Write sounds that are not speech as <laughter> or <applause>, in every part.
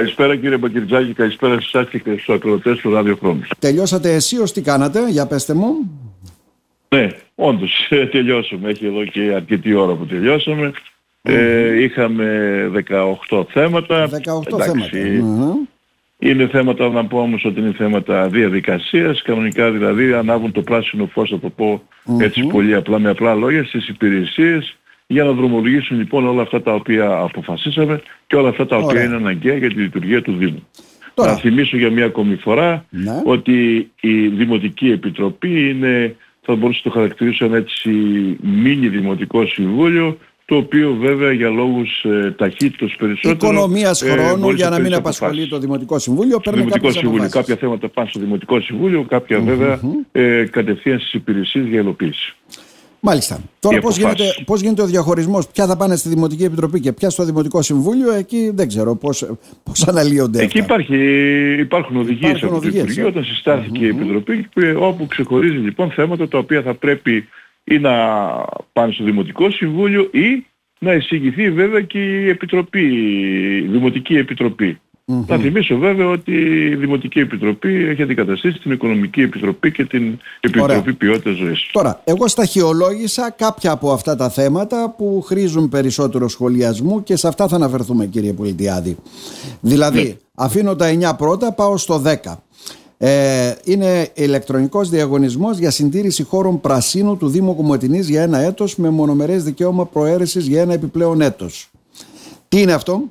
Καλησπέρα κύριε Μπακυρτζάκη, καλησπέρα σε εσάς και στους ακροτές του ραδιοχρόνου. Τελειώσατε εσείς τι κάνατε, για πέστε μου. Ναι, όντως τελειώσαμε. Έχει εδώ και αρκετή ώρα που τελειώσαμε. Ε, είχαμε 18 θέματα. 18 θέματα. Είναι θέματα, να πω όμως ότι είναι θέματα διαδικασίας, κανονικά δηλαδή ανάβουν το πράσινο φως, θα το πω έτσι πολύ απλά με απλά λόγια, στις υπηρεσίες για να δρομολογήσουν λοιπόν όλα αυτά τα οποία αποφασίσαμε και όλα αυτά τα οποία είναι αναγκαία για τη λειτουργία του Δήμου. Τώρα. Να θυμίσω για μια ακόμη φορά ναι. ότι η Δημοτική Επιτροπή είναι, θα μπορούσα να το χαρακτηρίσω ένα έτσι μίνι Δημοτικό Συμβούλιο το οποίο βέβαια για λόγους ε, ταχύτητος περισσότερο... Οικονομίας ε, χρόνου για να μην απασχολεί το Δημοτικό Συμβούλιο. Το Δημοτικό Συμβούλιο, κάποια θέματα πάνε στο Δημοτικό Συμβούλιο, κάποια βέβαια ε, κατευθείαν στις υπηρεσίες για υλοποίηση. Μάλιστα. Τώρα πώς γίνεται, πώς γίνεται ο διαχωρισμός, ποια θα πάνε στη Δημοτική Επιτροπή και ποια στο Δημοτικό Συμβούλιο, εκεί δεν ξέρω πώς, πώς αναλύονται Εκεί υπάρχει, υπάρχουν οδηγίες από το Υπουργείο, ε. όταν συστάθηκε η Επιτροπή, όπου ξεχωρίζει λοιπόν θέματα τα οποία θα πρέπει ή να πάνε στο Δημοτικό Συμβούλιο ή να εισηγηθεί βέβαια και η Επιτροπή, η Δημοτική Επιτροπή. Mm-hmm. Να θυμίσω βέβαια ότι η Δημοτική Επιτροπή έχει αντικαταστήσει την Οικονομική Επιτροπή και την Επιτροπή Ωραία. Ποιότητας Ζωής. Τώρα, εγώ σταχυολόγησα κάποια από αυτά τα θέματα που χρήζουν περισσότερο σχολιασμού και σε αυτά θα αναφερθούμε κύριε Πολιτιάδη. Δηλαδή, ναι. αφήνω τα 9 πρώτα, πάω στο 10. Ε, είναι ηλεκτρονικός διαγωνισμός για συντήρηση χώρων πρασίνου του Δήμου Κομωτινής για ένα έτος με μονομερές δικαίωμα προαίρεσης για ένα επιπλέον έτος. Τι είναι αυτό;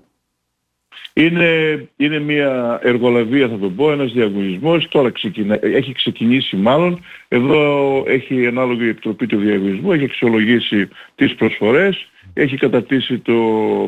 Είναι, είναι μια εργολαβία θα το πω, ένας διαγωνισμός, τώρα ξεκινά, έχει ξεκινήσει μάλλον, εδώ έχει ανάλογη επιτροπή του διαγωνισμού, έχει αξιολογήσει τις προσφορές, έχει κατατήσει το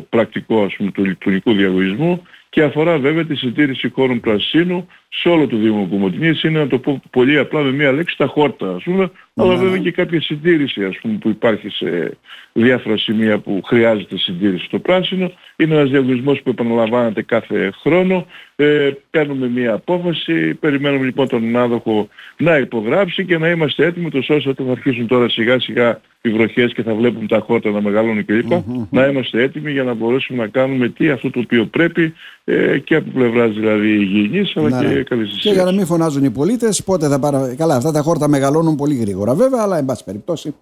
πρακτικό ας πούμε, του λειτουργικού διαγωνισμού και αφορά βέβαια τη συντήρηση χώρων πρασίνου σε όλο το Δήμο Κομωτινής. Είναι να το πω πολύ απλά με μία λέξη τα χόρτα ας πούμε, αλλά βέβαια και κάποια συντήρηση ας πούμε που υπάρχει σε διάφορα σημεία που χρειάζεται συντήρηση στο πράσινο. Είναι ένας διαγωνισμός που επαναλαμβάνεται κάθε χρόνο. Ε, παίρνουμε μία απόφαση, περιμένουμε λοιπόν τον ανάδοχο να υπογράψει και να είμαστε έτοιμοι τόσο ώστε θα αρχίσουν τώρα σιγά σιγά οι βροχές και θα βλέπουμε τα χόρτα να μεγαλώνουν κλπ. Να είμαστε έτοιμοι για να μπορέσουμε να κάνουμε τι αυτό το οποίο πρέπει ε, και από πλευράς δηλαδή υγιεινής αλλά και ναι. καλής Και για να μην φωνάζουν οι πολίτες πότε θα πάρω... Καλά αυτά τα χόρτα μεγαλώνουν πολύ γρήγορα βέβαια αλλά εν πάση περιπτώσει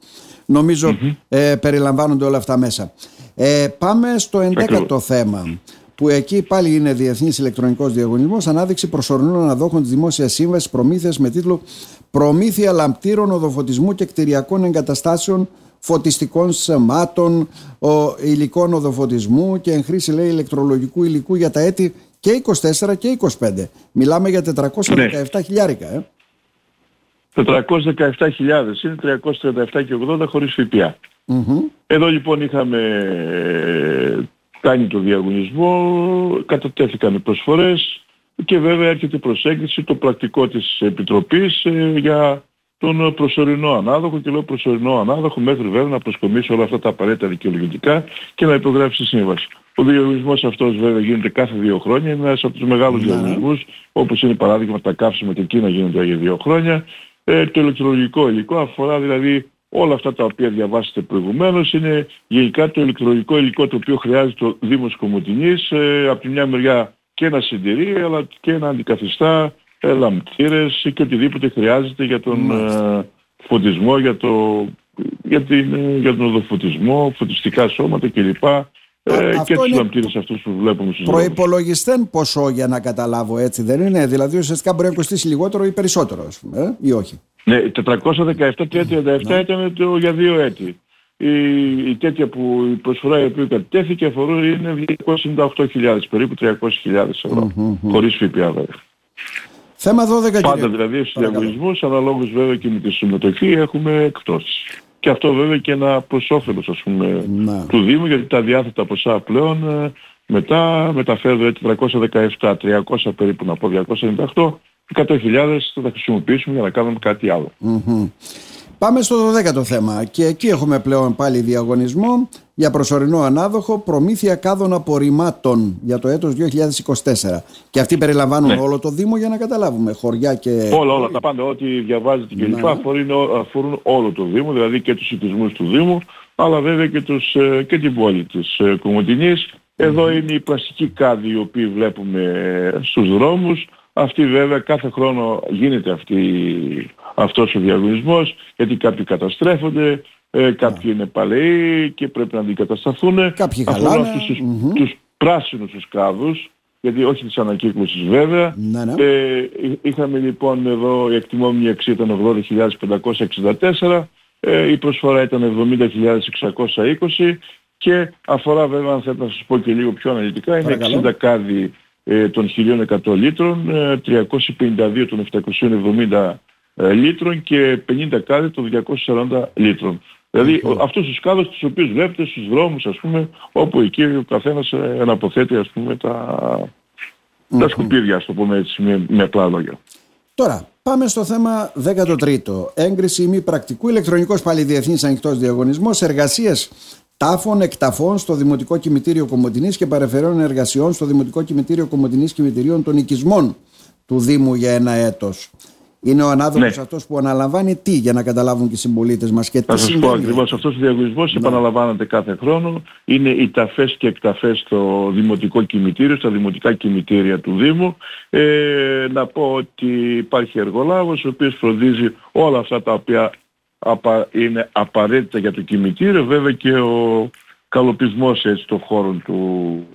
ε, περιλαμβάνονται όλα αυτά μέσα. Ε, πάμε στο 11ο θέμα που εκεί πάλι είναι Διεθνής Ηλεκτρονικός Διαγωνισμός ανάδειξη προσωρινών αναδόχων της Δημόσιας Σύμβασης Προμήθειας με τίτλο «Προμήθεια λαμπτήρων οδοφωτισμού και κτηριακών εγκαταστάσεων φωτιστικών σεμάτων, ο, υλικών οδοφωτισμού και εν χρήση λέει ηλεκτρολογικού υλικού για τα έτη και 24 και 25. Μιλάμε για 417 ναι. χιλιάρικα. Ε. 417.000 είναι 337 και 80 χωρίς ΦΠΑ. Εδώ λοιπόν είχαμε κάνει το διαγωνισμό, κατατέθηκαν οι προσφορές και βέβαια έρχεται η προσέγγιση το πρακτικό της Επιτροπής ε, για τον προσωρινό ανάδοχο και λέω προσωρινό ανάδοχο μέχρι βέβαια να προσκομίσει όλα αυτά τα απαραίτητα δικαιολογητικά και να υπογράψει σύμβαση. Ο διαγωνισμός αυτός βέβαια γίνεται κάθε δύο χρόνια, είναι ένας από τους μεγάλους ναι. διαγωνισμούς όπως είναι παράδειγμα τα καύσιμα και εκείνα γίνονται για δύο χρόνια. Ε, το ηλεκτρολογικό υλικό αφορά δηλαδή όλα αυτά τα οποία διαβάσετε προηγουμένως είναι γενικά το ηλεκτρολογικό υλικό το οποίο χρειάζεται το Δήμος Κομωτινής ε, από τη μια μεριά και να συντηρεί αλλά και να αντικαθιστά ε, λαμπτήρες και οτιδήποτε χρειάζεται για τον ε, φωτισμό, για, το, για, την, ε, για τον οδοφωτισμό, φωτιστικά σώματα κλπ. Ε, και τους λαμπτήρες αυτούς που βλέπουμε στους Προϋπολογιστέν ποσό για να καταλάβω έτσι δεν είναι, δηλαδή ουσιαστικά μπορεί να κοστίσει λιγότερο ή περισσότερο ας πούμε, ε, ή όχι; Ναι, 417-337 ναι. ήταν το για δύο έτη. Η, η τέτοια που η προσφορά η οποία κατέθηκε αφορούν είναι 298.000, περίπου 300.000 ευρώ, mm-hmm. χωρίς ΦΠΑ βέβαια. Θέμα 12 Πάντα δηλαδή στους διαγωνισμούς, αναλόγως βέβαια και με τη συμμετοχή έχουμε εκπτώσεις. Και αυτό βέβαια και ένα προς όφελος ας πούμε να. του Δήμου γιατί τα διάθετα ποσά πλέον ε, μετά μεταφέρονται 417, 300 περίπου να πω 298 100.000 θα τα χρησιμοποιήσουμε για να κάνουμε κάτι Πάμε στο 12ο θέμα και εκεί έχουμε πλέον πάλι διαγωνισμό για προσωρινό ανάδοχο προμήθεια κάδων απορριμμάτων για το έτος 2024. Και αυτοί περιλαμβάνουν ναι. όλο το Δήμο για να καταλάβουμε, χωριά και... Όλα, όλα, τα πάντα, ό,τι διαβάζετε και λοιπά αφορούν, αφορούν όλο το Δήμο, δηλαδή και τους οικισμούς του Δήμου, αλλά βέβαια και, τους, ε, και την πόλη της ε, Κομωτινής Εδώ είναι οι πλαστικοί κάδοι οι οποίοι βλέπουμε στους δρόμους. Αυτή βέβαια κάθε χρόνο γίνεται αυτή, αυτός ο διαγωνισμός γιατί κάποιοι καταστρέφονται, ε, κάποιοι είναι παλαιοί και πρέπει να αντικατασταθούν. Κάποιοι χαλάνε. αυτούς τους, mm-hmm. τους πράσινους τους κάδους, γιατί όχι της ανακύκλωσης βέβαια. Ναι, ναι. Ε, είχαμε λοιπόν εδώ η εκτιμόμενη αξία ήταν 80.564, ε, η προσφορά ήταν 70.620 και αφορά βέβαια αν θέλετε να σας πω και λίγο πιο αναλυτικά είναι 60 κάδοι ε, των 1.100 λίτρων, 352 των 770 ε, λίτρων και 50 κάδοι των 240 λίτρων. Δηλαδή mm-hmm. αυτούς τους κάδους τους οποίους βλέπετε στους δρόμους ας πούμε όπου εκεί ο καθένας αναποθέτει ας πούμε τα, mm-hmm. τα σκουπίδια ας το πούμε έτσι με, με απλά λόγια. Τώρα πάμε στο θέμα 13ο. Έγκριση μη πρακτικού ηλεκτρονικός πάλι διεθνής ανοιχτός διαγωνισμός εργασίες τάφων εκταφών στο Δημοτικό Κημητήριο Κομωτινής και παρεφερών εργασιών στο Δημοτικό Κημητήριο Κομωτινής Κημητηρίων των Οικισμών του Δήμου για ένα έτος. Είναι ο ανάδοχος ναι. αυτός που αναλαμβάνει τι για να καταλάβουν και οι συμπολίτες μας και τι Θα σας πω ακριβώς αυτός ο διαγωνισμός ναι. επαναλαμβάνεται κάθε χρόνο. Είναι οι ταφές και εκταφές στο Δημοτικό Κημητήριο, στα Δημοτικά Κημητήρια του Δήμου. Ε, να πω ότι υπάρχει εργολάβος ο οποίος φροντίζει όλα αυτά τα οποία είναι απαραίτητα για το κημητήριο, βέβαια και ο καλοπισμός έτσι των χώρων του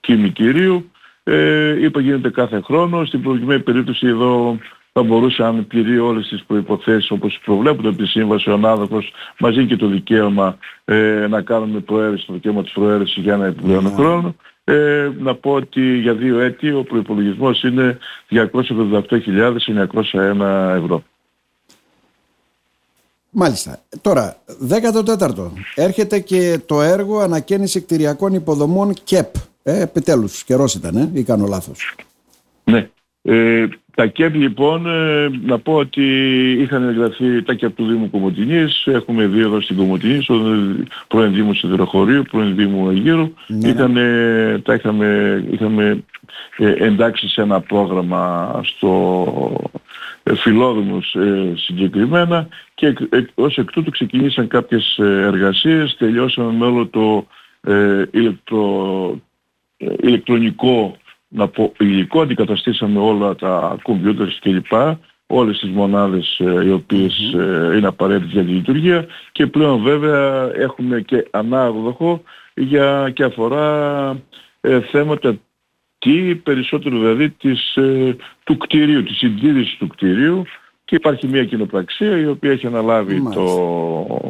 κημητήριου. Ε, είπα γίνεται κάθε χρόνο. Στην προηγούμενη περίπτωση εδώ θα μπορούσε αν πληρεί όλες τις προϋποθέσεις όπως προβλέπονται από τη Σύμβαση ο ανάδοχος μαζί και το δικαίωμα ε, να κάνουμε προαίρεση, το δικαίωμα της προαίρεσης για ένα επιπλέον ναι. χρόνο. Ε, να πω ότι για δύο έτη ο προϋπολογισμός είναι 278.901 ευρώ. Μάλιστα. Τώρα, 14ο. Έρχεται και το έργο ανακαίνιση κτηριακών υποδομών ΚΕΠ. Ε, επιτέλους, καιρός ήταν, ε, ή κάνω λάθος. Ναι. Ε, τα ΚΕΠ λοιπόν, ε, να πω ότι είχαν εγγραφεί τα ΚΕΠ του Δήμου Κομωτινής, έχουμε δύο εδώ στην Κομωτινή, στο πρώην Δήμου Σιδηροχωρίου, πρώην Δήμου Αγίρου. Ναι, ναι. τα είχαμε, είχαμε ε, εντάξει σε ένα πρόγραμμα στο ε, φιλόδομους ε, συγκεκριμένα και ε, ως εκ τούτου ξεκινήσαν κάποιες εργασίες, τελειώσαμε με όλο το ηλεκτρο, ηλεκτρονικό να πω, υλικό, αντικαταστήσαμε όλα τα κομπιούτερς κλπ. Όλες τις μονάδες οι οποιες είναι απαραίτητες για τη λειτουργία και πλέον βέβαια έχουμε και ανάδοχο για, και αφορά θέματα τι περισσότερο δηλαδή της, ε, του κτηρίου, της συντήρησης του κτηρίου και υπάρχει μια κοινοπραξία η οποία έχει αναλάβει το,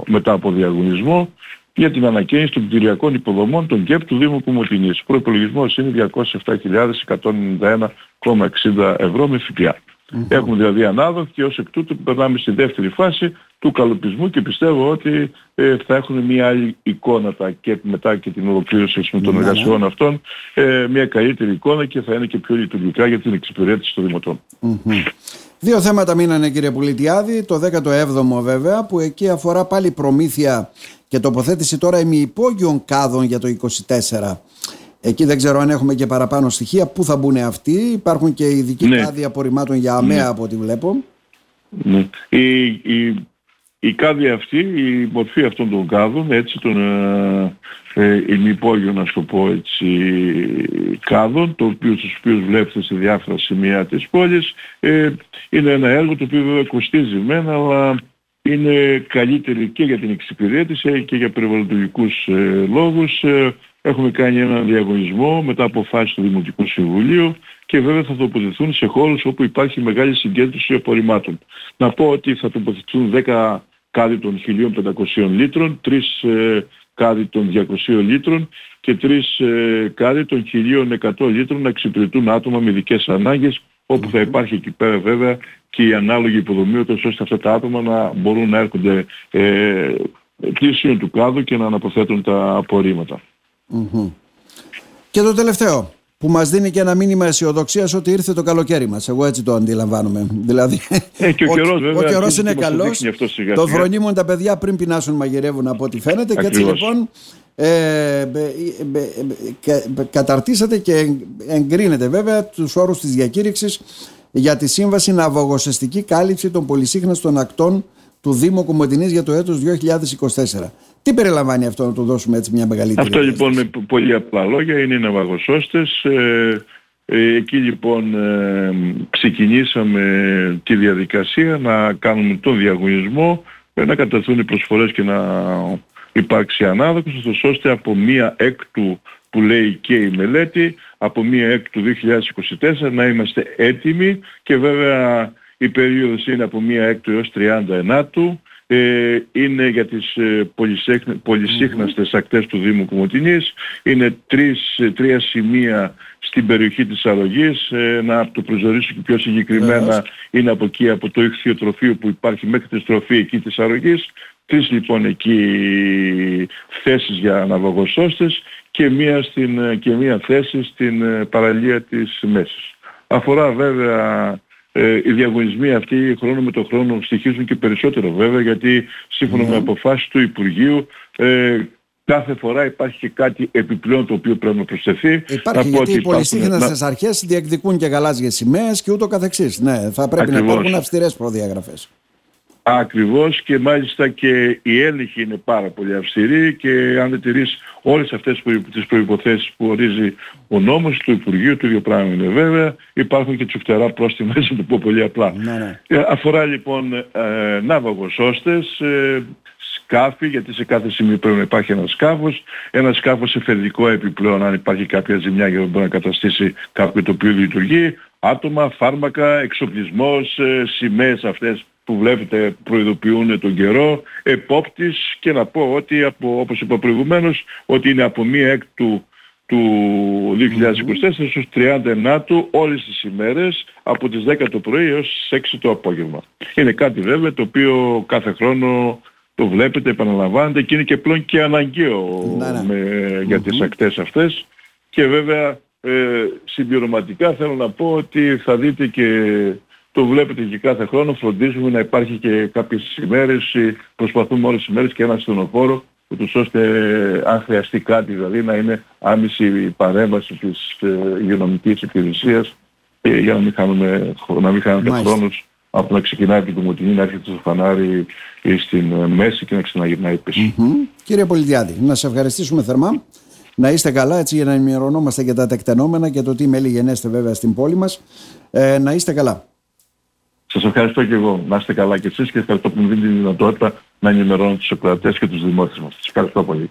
μετά από διαγωνισμό για την ανακαίνιση των κτηριακών υποδομών των ΚΕΠ του Δήμου Κουμωτινής. Ο προϋπολογισμός είναι 207.191,60 ευρώ με ΦΠΑ. Mm-hmm. Έχουμε δηλαδή ανάδοχη και ως εκ τούτου περνάμε στη δεύτερη φάση του καλοπισμού και πιστεύω ότι ε, θα έχουν μια άλλη εικόνα τα και μετά και την ολοκλήρωση των ναι, εργασιών ναι. αυτών ε, μια καλύτερη εικόνα και θα είναι και πιο λειτουργικά για την εξυπηρέτηση των δημοτών. Δύο θέματα μείνανε κύριε Πουλητιάδη, το 17ο βέβαια που εκεί αφορά πάλι προμήθεια και τοποθέτηση τώρα ημιυπόγειων κάδων για το 24. Εκεί δεν ξέρω αν έχουμε και παραπάνω στοιχεία. Πού θα μπουν αυτοί; Υπάρχουν και ειδικοί ναι. κάδοι απορριμμάτων για αμαία ναι. από ό,τι βλέπω. Ναι. Η, η, η κάδη αυτή, η μορφή αυτών των κάδων, έτσι των ε, ε, ημιπόγειων να σου πω έτσι κάδων, το οποίο, τους οποίους βλέπετε σε διάφορα σημεία της πόλης, ε, είναι ένα έργο το οποίο βέβαια κοστίζει μένα, αλλά είναι καλύτερη και για την εξυπηρέτηση και για περιβαλλοντικούς ε, λόγους. Ε, Έχουμε κάνει έναν διαγωνισμό μετά από φάση του Δημοτικού Συμβουλίου και βέβαια θα τοποθετηθούν σε χώρους όπου υπάρχει μεγάλη συγκέντρωση απορριμμάτων. Να πω ότι θα τοποθετηθούν 10 κάδι των 1500 λίτρων, 3 ε, κάδι των 200 λίτρων και 3 ε, κάδι των 1100 λίτρων να εξυπηρετούν άτομα με ειδικές ανάγκες όπου θα υπάρχει εκεί πέρα βέβαια και η ανάλογη υποδομή ώστε αυτά τα άτομα να μπορούν να έρχονται ε, του κάδου και να αναποθέτουν τα απορρίμματα. Και το τελευταίο που μας δίνει και ένα μήνυμα αισιοδοξίας ότι ήρθε το καλοκαίρι μας. Εγώ έτσι το αντιλαμβάνομαι. <laughs> Δηλαδή, ε, και ο, καιρός, βέβαια, ο καιρός είναι καλός. Το φρονίμουν τα παιδιά πριν πεινάσουν μαγειρεύουν από ό,τι φαίνεται. Και έτσι λοιπόν ε, καταρτήσατε και εγκρίνετε βέβαια τους όρους της διακήρυξης για τη σύμβαση ναυαγοσεστική κάλυψη των πολυσύχναστων ακτών του Δήμου Κομωτινής για το έτος 2024. Τι περιλαμβάνει αυτό να του δώσουμε έτσι μια μεγαλύτερη Αυτό λοιπόν με πολύ απλά λόγια είναι οι ναυαγοσώστες. Ε, ε, εκεί λοιπόν ε, ξεκινήσαμε τη διαδικασία να κάνουμε τον διαγωνισμό, ε, να καταθούν οι προσφορές και να υπάρξει ανάδοχος, ώστε από μία έκτου που λέει και η μελέτη, από μία έκτου 2024 να είμαστε έτοιμοι και βέβαια η περίοδος είναι από μία έκτου έως 39 του ε, είναι για τις ε, πολυσύχναστες ακτές του Δήμου Κομωτινής. Είναι τρεις, ε, τρία σημεία στην περιοχή της Αρρωγής. Ε, να το προσδορίσω και πιο συγκεκριμένα είναι από εκεί, από το ηχθειοτροφείο που υπάρχει μέχρι τη στροφή εκεί της Αρρωγής. Τρεις λοιπόν εκεί θέσεις για αναβαγοσώστες και μία, στην, και μία θέση στην παραλία της Μέσης. Αφορά βέβαια ε, οι διαγωνισμοί αυτοί χρόνο με το χρόνο στοιχίζουν και περισσότερο βέβαια γιατί σύμφωνα με αποφάσεις του Υπουργείου ε, κάθε φορά υπάρχει και κάτι επιπλέον το οποίο πρέπει να προσθεθεί. Υπάρχει γιατί οι πολυσύχναστες να... αρχές διεκδικούν και γαλάζιες σημαίες και ούτω καθεξής. Ναι, θα πρέπει να υπάρχουν αυστηρές προδιαγραφές. Ακριβώς και μάλιστα και η έλεγχη είναι πάρα πολύ αυστηρή και αν δεν τηρείς όλες αυτές τις προϋποθέσεις που ορίζει ο νόμος του Υπουργείου, το ίδιο πράγμα είναι βέβαια, υπάρχουν και τσουφτερά πρόστιμα, να το πω πολύ απλά. Ναι, ναι. Ε, αφορά λοιπόν ε, ναυαγοσώστες, ε, σκάφη, γιατί σε κάθε σημείο πρέπει να υπάρχει ένας σκάφος, ένας σκάφος σε φεδρικό επιπλέον αν υπάρχει κάποια ζημιά για να μπορεί να καταστήσει κάποιο το οποίο λειτουργεί, άτομα, φάρμακα, εξοπλισμός, ε, σημαίες αυτές που βλέπετε προειδοποιούν τον καιρό, επόπτης και να πω ότι από, όπως είπα προηγουμένως ότι είναι από μία έκτου του 2024 στους 39 του όλες τις ημέρες από τις 10 το πρωί έως τις 6 το απόγευμα. Είναι κάτι βέβαια το οποίο κάθε χρόνο το βλέπετε, επαναλαμβάνεται και είναι και πλέον και αναγκαίο ναι, ναι. Με, για τις ακτές αυτές και βέβαια ε, συμπληρωματικά θέλω να πω ότι θα δείτε και το βλέπετε και κάθε χρόνο, φροντίζουμε να υπάρχει και κάποιες ημέρες, προσπαθούμε όλες τις ημέρες και ένα στενοφόρο, ούτως ώστε αν χρειαστεί κάτι δηλαδή να είναι άμεση η παρέμβαση της ε, υγειονομικής υπηρεσίας ε, για να μην χάνουμε, να μην χάνουμε χρόνος από να ξεκινάει την Κομωτινή να έρχεται στο φανάρι στην ε, μέση και να ξαναγυρνάει πίσω. Mm-hmm. Κύριε Πολιτιάδη, να σε ευχαριστήσουμε θερμά. Να είστε καλά έτσι για να ενημερωνόμαστε για τα τεκτενόμενα και το τι μέλη γενέστε βέβαια στην πόλη μας. Ε, να είστε καλά. Σας ευχαριστώ και εγώ. Να είστε καλά και εσείς και ευχαριστώ που μου δίνετε τη δυνατότητα να ενημερώνω τους εκπαιδευτές και τους δημότες μας. Σας ευχαριστώ πολύ.